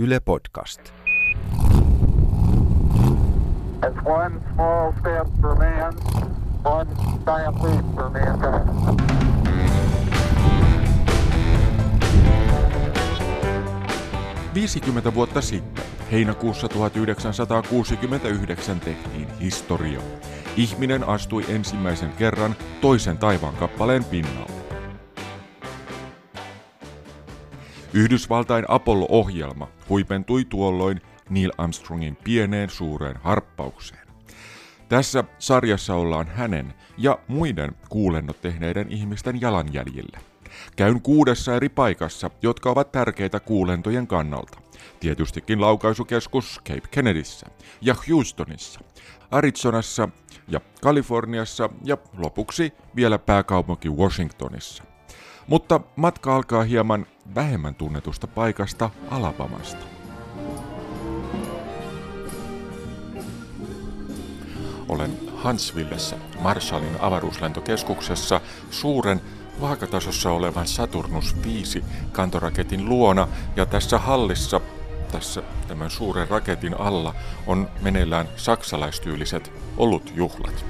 Yle Podcast. It's one small step for man, one giant leap for mankind. 50 vuotta sitten, heinäkuussa 1969 tehtiin historia. Ihminen astui ensimmäisen kerran toisen taivaan kappaleen pinnalle. Yhdysvaltain Apollo-ohjelma huipentui tuolloin Neil Armstrongin pieneen suureen harppaukseen. Tässä sarjassa ollaan hänen ja muiden kuulennot tehneiden ihmisten jalanjäljillä. Käyn kuudessa eri paikassa, jotka ovat tärkeitä kuulentojen kannalta. Tietystikin laukaisukeskus Cape Kennedyssä ja Houstonissa, Arizonassa ja Kaliforniassa ja lopuksi vielä pääkaupunki Washingtonissa. Mutta matka alkaa hieman vähemmän tunnetusta paikasta Alabamasta. Olen Huntsvillessä Marshallin avaruuslentokeskuksessa suuren vaakatasossa olevan Saturnus 5 kantoraketin luona ja tässä hallissa tässä tämän suuren raketin alla on meneillään saksalaistyylliset olutjuhlat.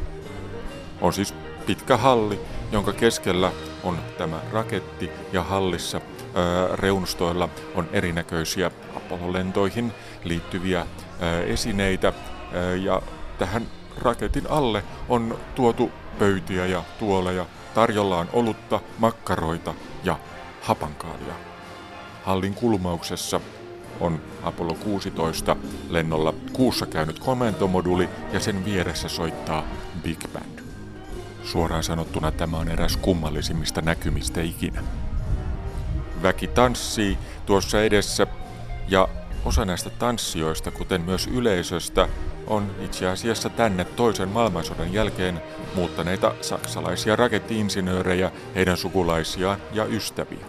On siis pitkä halli, jonka keskellä on tämä raketti ja hallissa ää, reunustoilla on erinäköisiä Apollo-lentoihin liittyviä ää, esineitä ää, ja tähän raketin alle on tuotu pöytiä ja tuoleja. Tarjolla on olutta, makkaroita ja hapankaalia. Hallin kulmauksessa on Apollo 16 lennolla kuussa käynyt komentomoduli ja sen vieressä soittaa Big Band. Suoraan sanottuna tämä on eräs kummallisimmista näkymistä ikinä. Väki tanssii tuossa edessä ja osa näistä tanssijoista, kuten myös yleisöstä, on itse asiassa tänne toisen maailmansodan jälkeen muuttaneita saksalaisia rakettiinsinöörejä, heidän sukulaisiaan ja ystäviä.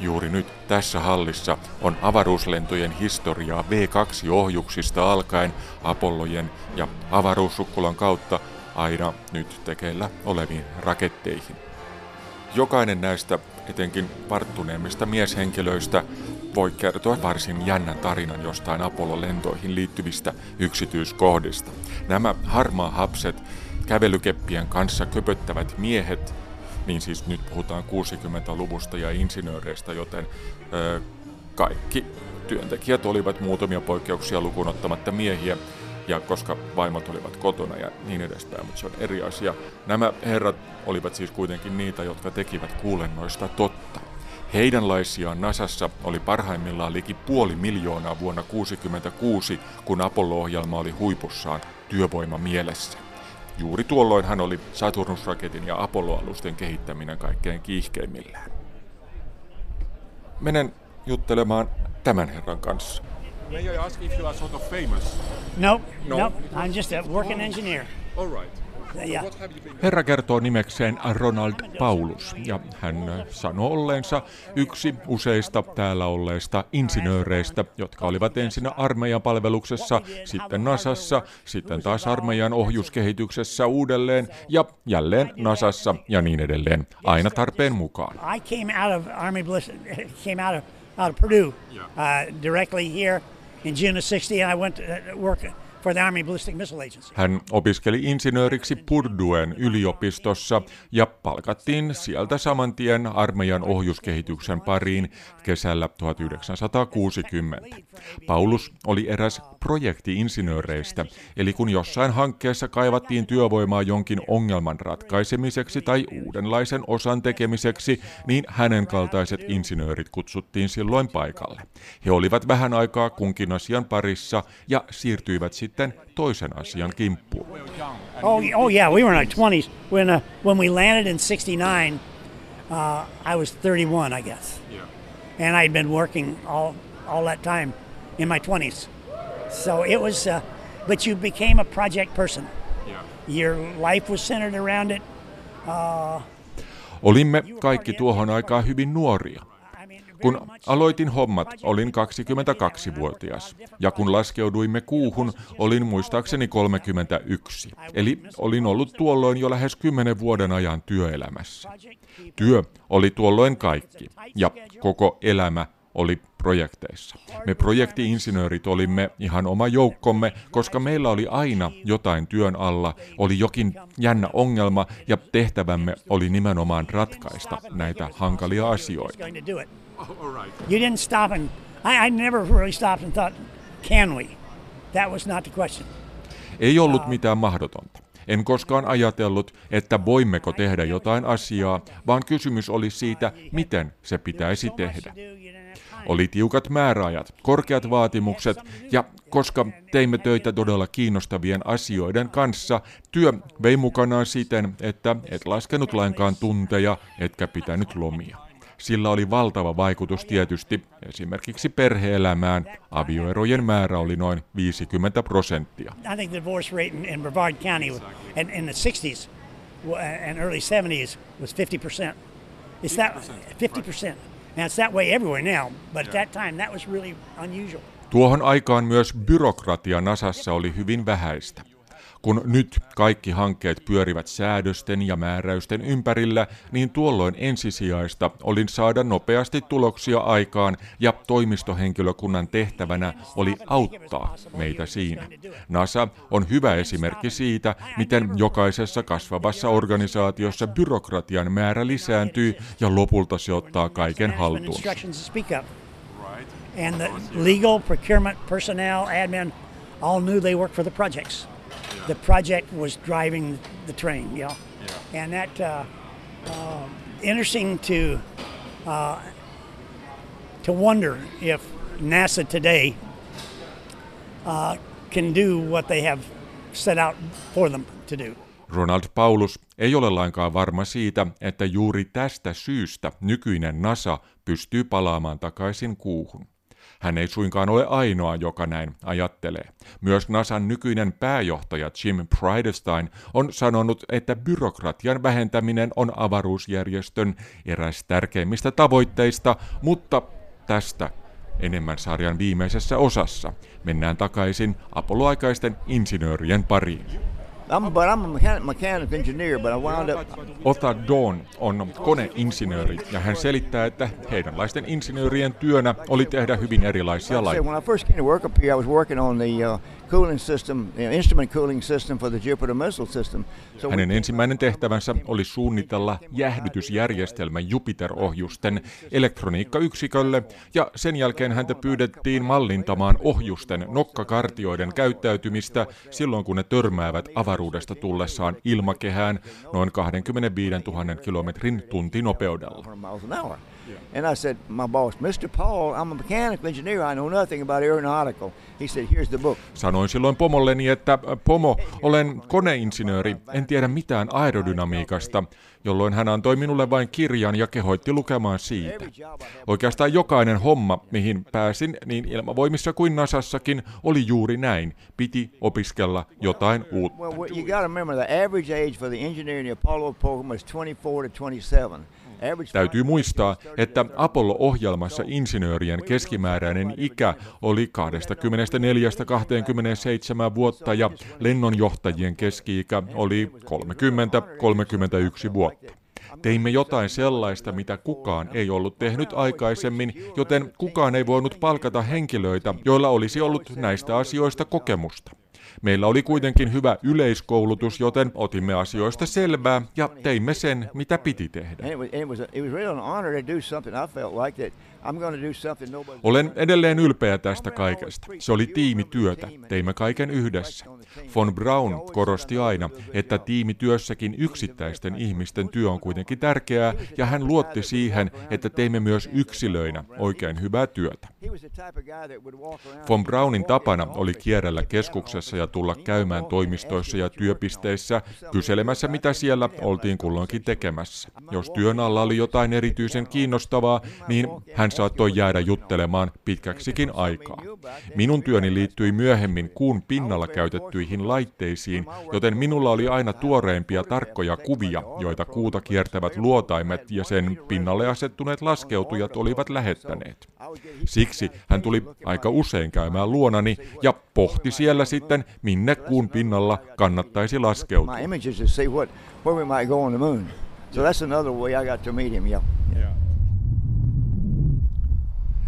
Juuri nyt tässä hallissa on avaruuslentojen historiaa V2-ohjuksista alkaen Apollojen ja avaruussukkulan kautta aina nyt tekeillä oleviin raketteihin. Jokainen näistä etenkin varttuneemmista mieshenkilöistä voi kertoa varsin jännän tarinan jostain Apollo-lentoihin liittyvistä yksityiskohdista. Nämä harmaa hapset kävelykeppien kanssa köpöttävät miehet, niin siis nyt puhutaan 60-luvusta ja insinööreistä, joten ö, kaikki työntekijät olivat muutamia poikkeuksia lukunottamatta miehiä, ja koska vaimot olivat kotona ja niin edespäin, mutta se on eri asia. Nämä herrat olivat siis kuitenkin niitä, jotka tekivät kuulennoista totta. Heidänlaisiaan Nasassa oli parhaimmillaan liki puoli miljoonaa vuonna 1966, kun Apollo-ohjelma oli huipussaan työvoima mielessä. Juuri tuolloin hän oli Saturnus-raketin ja Apollo-alusten kehittäminen kaikkein kiihkeimmillään. Menen juttelemaan tämän herran kanssa. May I ask if you are sort of famous? No, No. no, I'm just a working engineer. All right. Herra kertoo nimekseen Ronald Paulus ja hän äh, sanoo olleensa yksi useista täällä olleista insinööreistä, jotka olivat ensin armeijan palveluksessa, sitten NASassa, sitten taas armeijan ohjuskehityksessä uudelleen ja jälleen NASassa ja niin edelleen, aina tarpeen mukaan. I came out of Army Bliss, came out of out of Purdue uh, directly here in June of '60, and I went to uh, work for the Army Ballistic Missile Agency. Hän opiskeli insinööriksi Purduen yliopistossa ja palkattiin sieltä saman tien armeijan ohjuskehityksen pariin kesällä 1960. Paulus oli eräs projektiinsinööreistä, eli kun jossain hankkeessa kaivattiin työvoimaa jonkin ongelman ratkaisemiseksi tai uudenlaisen osan tekemiseksi, niin hänen kaltaiset insinöörit kutsuttiin silloin paikalle. He olivat vähän aikaa kunkin asian parissa ja siirtyivät sitten toisen asian kimppuun. Oh, oh yeah, we were in our 20s when uh, when we landed in '69. Uh, I was 31, I guess, Yeah. and I'd been working all all that time in my 20s. So it was, uh, but you became a project person. Yeah. Your life was centered around it. Olimme kaikki tuohon aikaan hyvin nuoria. Kun aloitin hommat, olin person. 22-vuotias, ja kun laskeuduimme kuuhun, olin muistaakseni 31. Eli olin ollut tuolloin jo lähes 10 vuoden ajan työelämässä. Työ oli tuolloin kaikki, ja koko elämä oli projekteissa. Me projektiinsinöörit olimme ihan oma joukkomme, koska meillä oli aina jotain työn alla, oli jokin jännä ongelma ja tehtävämme oli nimenomaan ratkaista näitä hankalia asioita. You didn't stop and I, I never really stopped and thought, can we? That was not the question. Ei ollut mitään mahdotonta. En koskaan ajatellut, että voimmeko tehdä jotain asiaa, vaan kysymys oli siitä, miten se pitäisi tehdä. Oli tiukat määräajat, korkeat vaatimukset ja koska teimme töitä todella kiinnostavien asioiden kanssa, työ vei mukanaan siten, että et laskenut lainkaan tunteja, etkä pitänyt lomia. Sillä oli valtava vaikutus tietysti esimerkiksi perheelämään. Avioerojen määrä oli noin 50 prosenttia. I think the divorce rate in, in Brevard County in, in the 60s and early 70s was 50%. It's that 50%. Now it's that way everywhere now, but at that time that was really unusual. Tuohon aikaan myös byrokratia Nasassa oli hyvin vähäistä. Kun nyt kaikki hankkeet pyörivät säädösten ja määräysten ympärillä, niin tuolloin ensisijaista oli saada nopeasti tuloksia aikaan ja toimistohenkilökunnan tehtävänä oli auttaa meitä siinä. NASA on hyvä esimerkki siitä, miten jokaisessa kasvavassa organisaatiossa byrokratian määrä lisääntyy ja lopulta se ottaa kaiken haltuun. And the legal, procurement, personnel, admin all knew they worked for the projects the project was driving the train, you know. Yeah. And that uh, uh, interesting to uh, to wonder if NASA today uh, can do what they have set out for them to do. Ronald Paulus ei ole lainkaan varma siitä, että juuri tästä syystä nykyinen NASA pystyy palaamaan takaisin kuuhun. Hän ei suinkaan ole ainoa, joka näin ajattelee. Myös NASAn nykyinen pääjohtaja Jim Bridenstine on sanonut, että byrokratian vähentäminen on avaruusjärjestön eräs tärkeimmistä tavoitteista, mutta tästä enemmän sarjan viimeisessä osassa. Mennään takaisin Apollo-aikaisten insinöörien pariin. I'm, but I'm a mechanic, mechanical engineer, but I wound up... Ota Dawn on koneinsinööri ja hän selittää, että heidänlaisten insinöörien työnä oli tehdä hyvin erilaisia laitteita. When I first came to work up here, I was working on the uh, cooling system, instrument cooling system for the Jupiter missile system. So Hänen ensimmäinen tehtävänsä oli suunnitella jäähdytysjärjestelmä Jupiter-ohjusten elektroniikkayksikölle ja sen jälkeen häntä pyydettiin mallintamaan ohjusten nokkakartioiden käyttäytymistä silloin kun ne törmäävät avaruudesta tullessaan ilmakehään noin 25 000 kilometrin tuntinopeudella. And I said, my boss, Mr. Paul, I'm a mechanical engineer. I know nothing about aeronautical. He said, here's the book. Sanoin silloin pomolleni, että pomo, olen koneinsinööri, en tiedä mitään aerodynamiikasta, jolloin hän antoi minulle vain kirjan ja kehoitti lukemaan siitä. Oikeastaan jokainen homma, mihin pääsin, niin ilmavoimissa kuin Nasassakin, oli juuri näin. Piti opiskella jotain uutta. Well, you got to remember the average age for the engineer in the Apollo program was 24 to 27. Täytyy muistaa, että Apollo-ohjelmassa insinöörien keskimääräinen ikä oli 24-27 vuotta ja lennonjohtajien keski-ikä oli 30-31 vuotta. Teimme jotain sellaista, mitä kukaan ei ollut tehnyt aikaisemmin, joten kukaan ei voinut palkata henkilöitä, joilla olisi ollut näistä asioista kokemusta. Meillä oli kuitenkin hyvä yleiskoulutus, joten otimme asioista selvää ja teimme sen, mitä piti tehdä. Olen edelleen ylpeä tästä kaikesta. Se oli tiimityötä. Teimme kaiken yhdessä. Von Braun korosti aina, että tiimityössäkin yksittäisten ihmisten työ on kuitenkin tärkeää, ja hän luotti siihen, että teimme myös yksilöinä oikein hyvää työtä. Von Braunin tapana oli kierrellä keskuksessa ja tulla käymään toimistoissa ja työpisteissä kyselemässä, mitä siellä oltiin kulloinkin tekemässä. Jos työn alla oli jotain erityisen kiinnostavaa, niin hän saattoi jäädä juttelemaan pitkäksikin aikaa. Minun työni liittyi myöhemmin kuun pinnalla käytettyihin laitteisiin, joten minulla oli aina tuoreimpia tarkkoja kuvia, joita kuuta kiertävät luotaimet ja sen pinnalle asettuneet laskeutujat olivat lähettäneet. Siksi hän tuli aika usein käymään luonani ja pohti siellä sitten, minne kuun pinnalla kannattaisi laskeutua. So that's another way I got to meet him, yeah.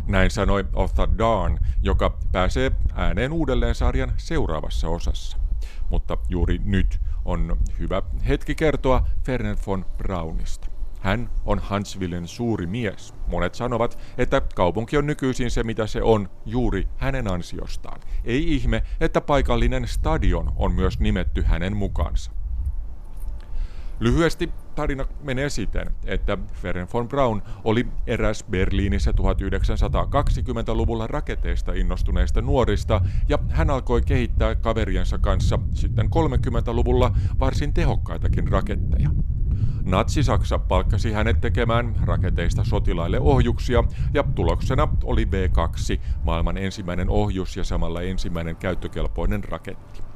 Näin sanoi Othar Darn, joka pääsee ääneen uudelleen sarjan seuraavassa osassa. Mutta juuri nyt on hyvä hetki kertoa Ferner von Braunista. Hän on Hansvillen suuri mies. Monet sanovat, että kaupunki on nykyisin se mitä se on juuri hänen ansiostaan. Ei ihme, että paikallinen stadion on myös nimetty hänen mukaansa. Lyhyesti tarina menee siten, että Ferenc von Braun oli eräs Berliinissä 1920-luvulla raketeista innostuneista nuorista, ja hän alkoi kehittää kaveriensa kanssa sitten 30-luvulla varsin tehokkaitakin raketteja. Natsi-Saksa palkkasi hänet tekemään raketeista sotilaille ohjuksia, ja tuloksena oli V2, maailman ensimmäinen ohjus ja samalla ensimmäinen käyttökelpoinen raketti.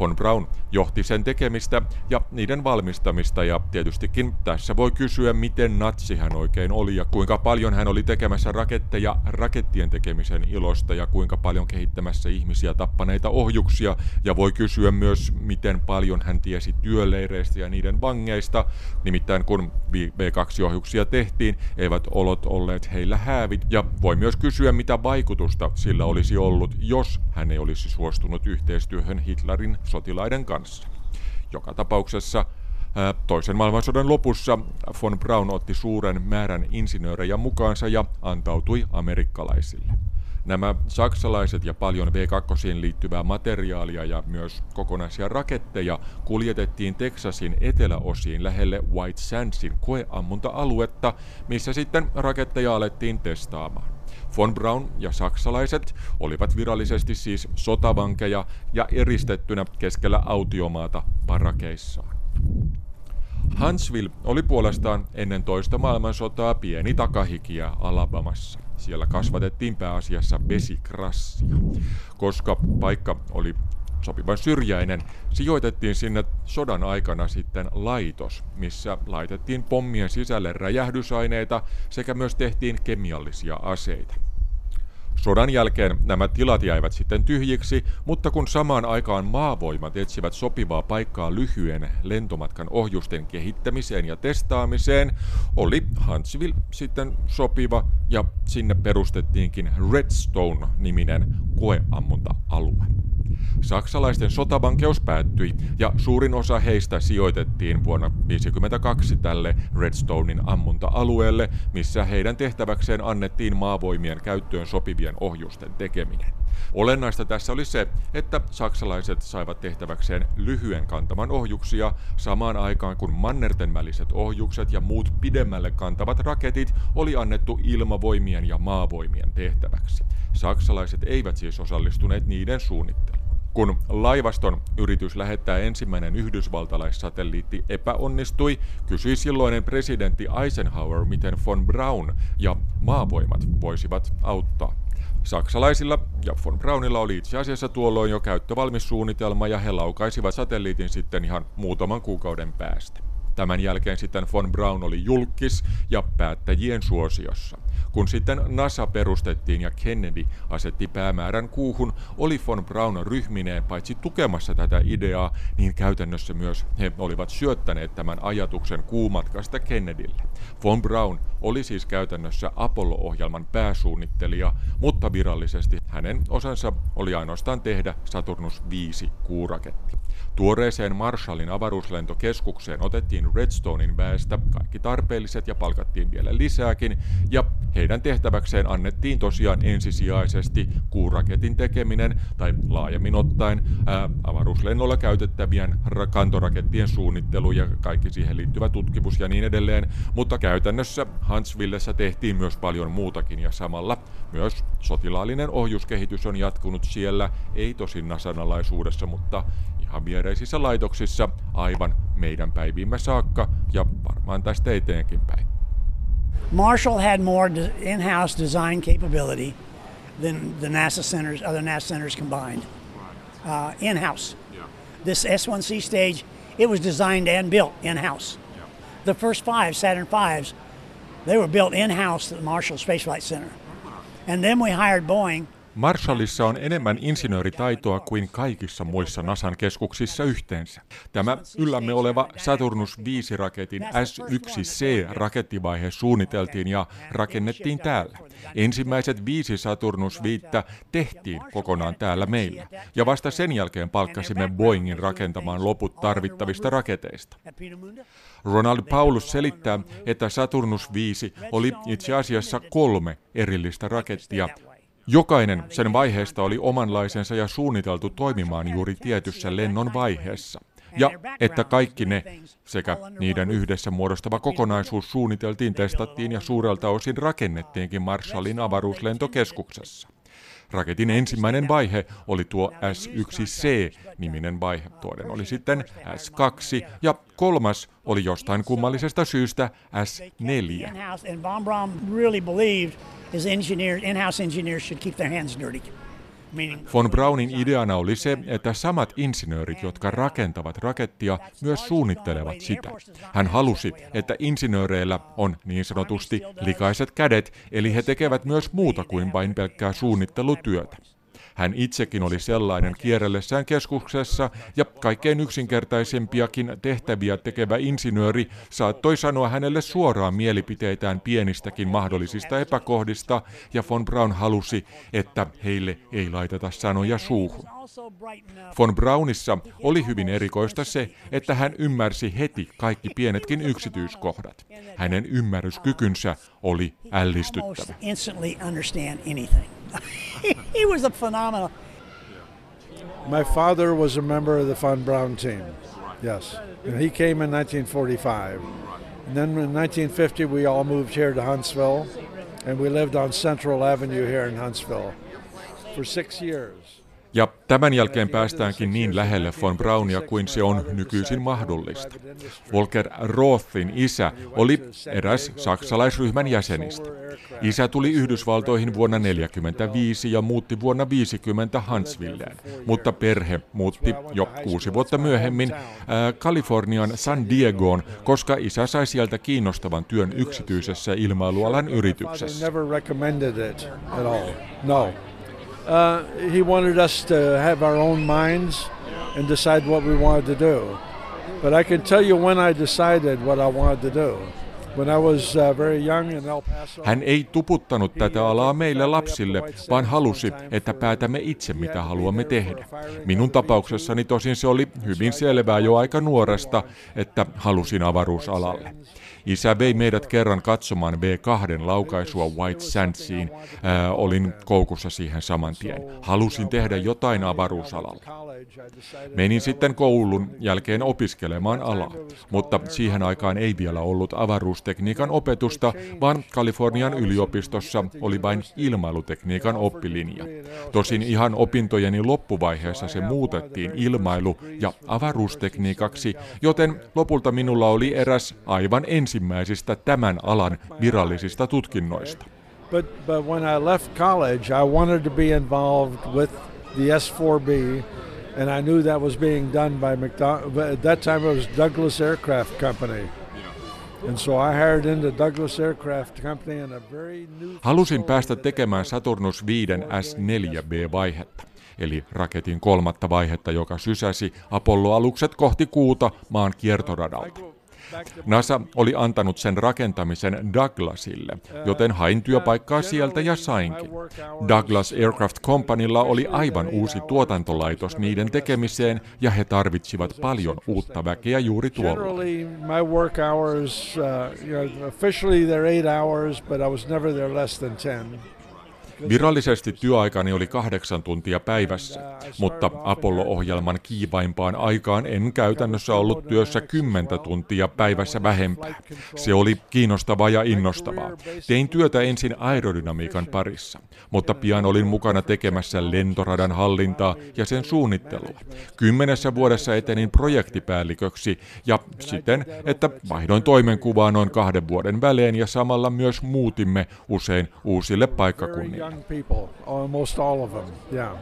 Von Braun johti sen tekemistä ja niiden valmistamista. Ja tietystikin tässä voi kysyä, miten natsi hän oikein oli ja kuinka paljon hän oli tekemässä raketteja rakettien tekemisen ilosta ja kuinka paljon kehittämässä ihmisiä tappaneita ohjuksia. Ja voi kysyä myös, miten paljon hän tiesi työleireistä ja niiden vangeista. Nimittäin kun V2-ohjuksia tehtiin, eivät olot olleet heillä häävit. Ja voi myös kysyä, mitä vaikutusta sillä olisi ollut, jos hän ei olisi suostunut yhteistyöhön Hitlerin sotilaiden kanssa. Joka tapauksessa Toisen maailmansodan lopussa von Braun otti suuren määrän insinöörejä mukaansa ja antautui amerikkalaisille. Nämä saksalaiset ja paljon V2 liittyvää materiaalia ja myös kokonaisia raketteja kuljetettiin Teksasin eteläosiin lähelle White Sandsin koeammunta-aluetta, missä sitten raketteja alettiin testaamaan. Von Braun ja saksalaiset olivat virallisesti siis sotavankeja ja eristettynä keskellä autiomaata parakeissaan. Huntsville oli puolestaan ennen toista maailmansotaa pieni takahikiä Alabamassa. Siellä kasvatettiin pääasiassa vesikrassia. Koska paikka oli sopivan syrjäinen, sijoitettiin sinne sodan aikana sitten laitos, missä laitettiin pommien sisälle räjähdysaineita sekä myös tehtiin kemiallisia aseita. Sodan jälkeen nämä tilat jäivät sitten tyhjiksi, mutta kun samaan aikaan maavoimat etsivät sopivaa paikkaa lyhyen lentomatkan ohjusten kehittämiseen ja testaamiseen, oli Huntsville sitten sopiva ja sinne perustettiinkin Redstone-niminen koeammunta-alue. Saksalaisten sotavankeus päättyi ja suurin osa heistä sijoitettiin vuonna 1952 tälle Redstonein ammunta-alueelle, missä heidän tehtäväkseen annettiin maavoimien käyttöön sopivien ohjusten tekeminen. Olennaista tässä oli se, että saksalaiset saivat tehtäväkseen lyhyen kantaman ohjuksia samaan aikaan kun mannerten väliset ohjukset ja muut pidemmälle kantavat raketit oli annettu ilmavoimien ja maavoimien tehtäväksi. Saksalaiset eivät siis osallistuneet niiden suunnitteluun. Kun laivaston yritys lähettää ensimmäinen yhdysvaltalaissatelliitti epäonnistui, kysyi silloinen presidentti Eisenhower, miten von Braun ja maavoimat voisivat auttaa. Saksalaisilla ja von Braunilla oli itse asiassa tuolloin jo käyttövalmis suunnitelma ja he laukaisivat satelliitin sitten ihan muutaman kuukauden päästä. Tämän jälkeen sitten von Braun oli julkis ja päättäjien suosiossa. Kun sitten NASA perustettiin ja Kennedy asetti päämäärän kuuhun, oli von Braun ryhmineen paitsi tukemassa tätä ideaa, niin käytännössä myös he olivat syöttäneet tämän ajatuksen kuumatkasta Kennedylle. Von Braun oli siis käytännössä Apollo-ohjelman pääsuunnittelija, mutta virallisesti hänen osansa oli ainoastaan tehdä Saturnus 5 kuuraketti. Tuoreeseen Marshallin avaruuslentokeskukseen otettiin Redstonein väestä kaikki tarpeelliset ja palkattiin vielä lisääkin, ja heidän tehtäväkseen annettiin tosiaan ensisijaisesti kuuraketin tekeminen tai laajemmin ottaen ää, avaruuslennolla käytettävien kantorakettien suunnittelu ja kaikki siihen liittyvä tutkimus ja niin edelleen, mutta käytännössä Huntsvillessä tehtiin myös paljon muutakin ja samalla myös sotilaallinen ohjuskehitys on jatkunut siellä, ei tosin nasanalaisuudessa, mutta ihan viereisissä laitoksissa aivan meidän päivimme saakka ja varmaan tästä eteenkin päin. Marshall had more in-house design capability than the NASA centers, other NASA centers combined. Uh, in-house. Yeah. This S1C stage, it was designed and built in-house. Yeah. The first five Saturn V's, they were built in-house at the Marshall Space Flight Center. And then we hired Boeing Marshallissa on enemmän insinööritaitoa kuin kaikissa muissa NASAn keskuksissa yhteensä. Tämä yllämme oleva Saturnus 5-raketin S1C-rakettivaihe suunniteltiin ja rakennettiin täällä. Ensimmäiset viisi Saturnus 5 tehtiin kokonaan täällä meillä, ja vasta sen jälkeen palkkasimme Boeingin rakentamaan loput tarvittavista raketeista. Ronald Paulus selittää, että Saturnus 5 oli itse asiassa kolme erillistä rakettia, Jokainen sen vaiheesta oli omanlaisensa ja suunniteltu toimimaan juuri tietyssä lennon vaiheessa. Ja että kaikki ne sekä niiden yhdessä muodostava kokonaisuus suunniteltiin, testattiin ja suurelta osin rakennettiinkin Marshallin avaruuslentokeskuksessa. Raketin ensimmäinen vaihe oli tuo S1C-niminen vaihe, toinen oli sitten S2 ja kolmas oli jostain kummallisesta syystä S4. Von Braunin ideana oli se, että samat insinöörit, jotka rakentavat rakettia, myös suunnittelevat sitä. Hän halusi, että insinööreillä on niin sanotusti likaiset kädet, eli he tekevät myös muuta kuin vain pelkkää suunnittelutyötä. Hän itsekin oli sellainen kierrellessään keskuksessa ja kaikkein yksinkertaisempiakin tehtäviä tekevä insinööri saattoi sanoa hänelle suoraan mielipiteitään pienistäkin mahdollisista epäkohdista ja von Braun halusi, että heille ei laiteta sanoja suuhun. Von Braunissa oli hyvin erikoista se, että hän ymmärsi heti kaikki pienetkin yksityiskohdat. Hänen ymmärryskykynsä oli ällistyttävä. he was a phenomenal. My father was a member of the Von Braun team. Yes. And he came in 1945. And then in 1950, we all moved here to Huntsville, and we lived on Central Avenue here in Huntsville for six years. Ja tämän jälkeen päästäänkin niin lähelle von Braunia kuin se on nykyisin mahdollista. Volker Rothin isä oli eräs saksalaisryhmän jäsenistä. Isä tuli Yhdysvaltoihin vuonna 1945 ja muutti vuonna 50 Huntsvilleen, mutta perhe muutti jo kuusi vuotta myöhemmin ää, Kalifornian San Diegoon, koska isä sai sieltä kiinnostavan työn yksityisessä ilmailualan yrityksessä. Uh, he wanted us to have our own minds and decide what we wanted to do. But I can tell you when I decided what I wanted to do. When I was uh, very young in El Paso, Hän ei tuputtanut tätä alaa meille lapsille, vaan halusi, että päätämme itse, mitä haluamme tehdä. Minun tapauksessani tosin se oli hyvin selvää jo aika nuoresta, että halusin avaruusalalle. Isä vei meidät kerran katsomaan B2 laukaisua White Sandsiin. Ää, olin koukussa siihen saman tien. Halusin tehdä jotain avaruusalalla. Menin sitten koulun jälkeen opiskelemaan alaa, mutta siihen aikaan ei vielä ollut avaruustekniikan opetusta, vaan Kalifornian yliopistossa oli vain ilmailutekniikan oppilinja. Tosin ihan opintojeni loppuvaiheessa se muutettiin ilmailu- ja avaruustekniikaksi, joten lopulta minulla oli eräs aivan ensimmäisistä tämän alan virallisista tutkinnoista. But, but when I left college, I wanted to be involved with the S4B and I knew that was being done by McDonald. At that time, it was Douglas Aircraft Company. And so I hired into Douglas Aircraft Company in a very new Halusin päästä tekemään Saturnus 5 S4B-vaihetta, eli raketin kolmatta vaihetta, joka sysäsi Apollo-alukset kohti kuuta maan kiertoradalta. NASA oli antanut sen rakentamisen Douglasille, joten hain työpaikkaa sieltä ja sainkin. Douglas Aircraft Companylla oli aivan uusi tuotantolaitos niiden tekemiseen ja he tarvitsivat paljon uutta väkeä juuri tuolla. Generally, my work hours, uh, you know, officially they're eight hours, but I was never there less than 10. Virallisesti työaikani oli kahdeksan tuntia päivässä, mutta Apollo-ohjelman kiivaimpaan aikaan en käytännössä ollut työssä kymmentä tuntia päivässä vähempää. Se oli kiinnostavaa ja innostavaa. Tein työtä ensin aerodynamiikan parissa, mutta pian olin mukana tekemässä lentoradan hallintaa ja sen suunnittelua. Kymmenessä vuodessa etenin projektipäälliköksi ja siten, että vaihdoin toimenkuvaa noin kahden vuoden välein ja samalla myös muutimme usein uusille paikkakunnille. Young people, almost all of them, yeah.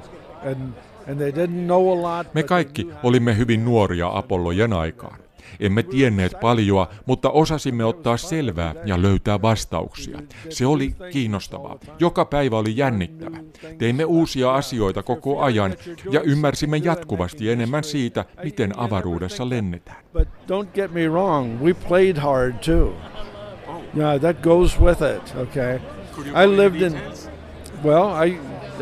And, and they didn't know a lot. Me kaikki olimme hyvin nuoria Apollojen aikaan. Emme tienneet paljoa, mutta osasimme ottaa selvää ja löytää vastauksia. Se oli kiinnostavaa. Joka päivä oli jännittävä. Teimme uusia asioita koko ajan ja ymmärsimme jatkuvasti enemmän siitä, miten avaruudessa lennetään. But don't get me wrong, we played hard too. Yeah, that goes with it, okay? I lived in, well, I,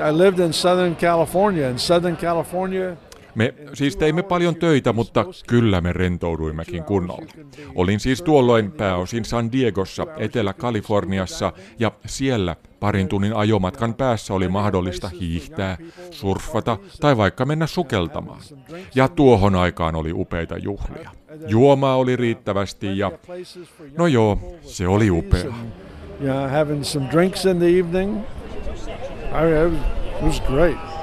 I lived in Southern California. In Southern California, Me siis teimme paljon töitä, mutta kyllä me rentouduimmekin kunnolla. Olin siis tuolloin pääosin San Diegossa, Etelä-Kaliforniassa, ja siellä parin tunnin ajomatkan päässä oli mahdollista hiihtää, surfata tai vaikka mennä sukeltamaan. Ja tuohon aikaan oli upeita juhlia. Juomaa oli riittävästi ja no joo, se oli upea. yeah, having some drinks in the evening. I, it, was, it was great.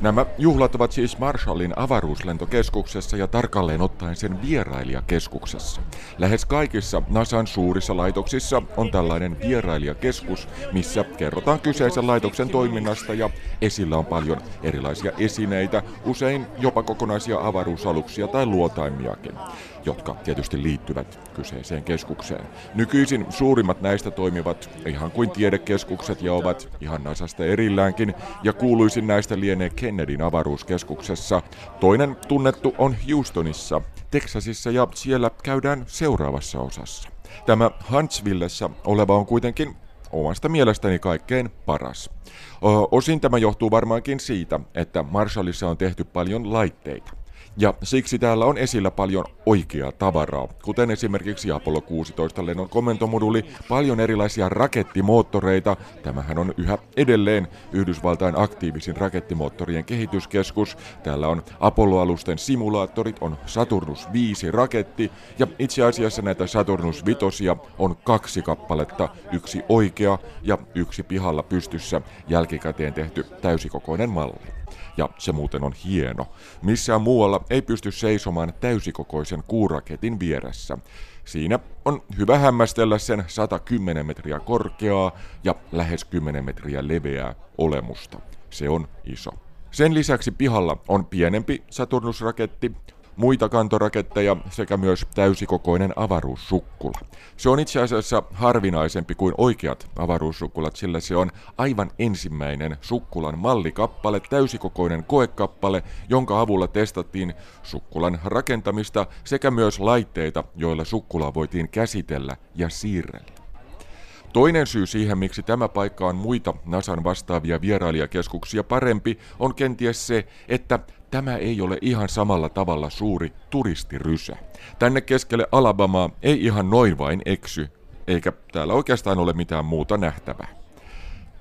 Nämä juhlat ovat siis Marshallin avaruuslentokeskuksessa ja tarkalleen ottaen sen vierailijakeskuksessa. Lähes kaikissa NASAn suurissa laitoksissa on tällainen vierailijakeskus, missä kerrotaan kyseisen laitoksen toiminnasta ja esillä on paljon erilaisia esineitä, usein jopa kokonaisia avaruusaluksia tai luotaimiakin jotka tietysti liittyvät kyseiseen keskukseen. Nykyisin suurimmat näistä toimivat ihan kuin tiedekeskukset ja ovat ihan Nasasta erilläänkin, ja kuuluisin näistä lienee Kennedyn avaruuskeskuksessa. Toinen tunnettu on Houstonissa, Texasissa, ja siellä käydään seuraavassa osassa. Tämä Huntsvillessä oleva on kuitenkin omasta mielestäni kaikkein paras. Osin tämä johtuu varmaankin siitä, että Marshallissa on tehty paljon laitteita. Ja siksi täällä on esillä paljon oikeaa tavaraa, kuten esimerkiksi Apollo 16 lennon komentomoduli, paljon erilaisia rakettimoottoreita. Tämähän on yhä edelleen Yhdysvaltain aktiivisin rakettimoottorien kehityskeskus. Täällä on Apollo-alusten simulaattorit, on Saturnus 5 raketti ja itse asiassa näitä Saturnus 5 on kaksi kappaletta, yksi oikea ja yksi pihalla pystyssä jälkikäteen tehty täysikokoinen malli ja se muuten on hieno. Missään muualla ei pysty seisomaan täysikokoisen kuuraketin vieressä. Siinä on hyvä hämmästellä sen 110 metriä korkeaa ja lähes 10 metriä leveää olemusta. Se on iso. Sen lisäksi pihalla on pienempi Saturnus-raketti, muita kantoraketteja sekä myös täysikokoinen avaruussukkula. Se on itse asiassa harvinaisempi kuin oikeat avaruussukkulat, sillä se on aivan ensimmäinen sukkulan mallikappale, täysikokoinen koekappale, jonka avulla testattiin sukkulan rakentamista sekä myös laitteita, joilla sukkulaa voitiin käsitellä ja siirrellä. Toinen syy siihen, miksi tämä paikka on muita NASAn vastaavia vierailijakeskuksia parempi, on kenties se, että tämä ei ole ihan samalla tavalla suuri turistirysä. Tänne keskelle Alabamaa ei ihan noin vain eksy, eikä täällä oikeastaan ole mitään muuta nähtävää.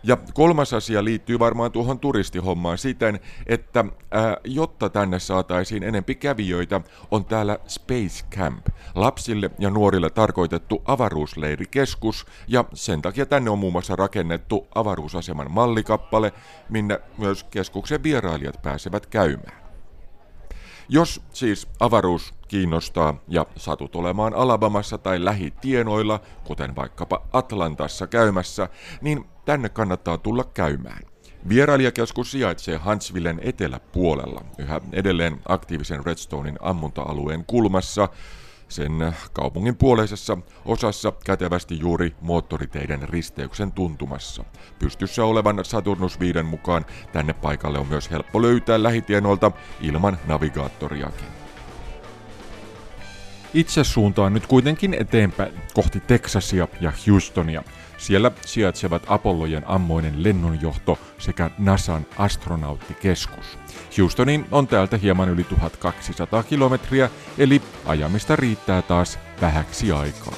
Ja kolmas asia liittyy varmaan tuohon turistihommaan siten, että ää, jotta tänne saataisiin enempi kävijöitä, on täällä Space Camp, lapsille ja nuorille tarkoitettu avaruusleirikeskus, ja sen takia tänne on muun muassa rakennettu avaruusaseman mallikappale, minne myös keskuksen vierailijat pääsevät käymään. Jos siis avaruus kiinnostaa ja satut olemaan Alabamassa tai lähitienoilla, kuten vaikkapa Atlantassa käymässä, niin tänne kannattaa tulla käymään. Vierailijakeskus sijaitsee Huntsvillen eteläpuolella, yhä edelleen aktiivisen Redstonein ammunta-alueen kulmassa, sen kaupungin puoleisessa osassa kätevästi juuri moottoriteiden risteyksen tuntumassa. Pystyssä olevan Saturnus 5 mukaan tänne paikalle on myös helppo löytää lähitienolta ilman navigaattoriakin. Itse suuntaan nyt kuitenkin eteenpäin kohti Teksasia ja Houstonia. Siellä sijaitsevat Apollojen ammoinen lennonjohto sekä NASAn astronauttikeskus. Houstonin on täältä hieman yli 1200 kilometriä, eli ajamista riittää taas vähäksi aikaa.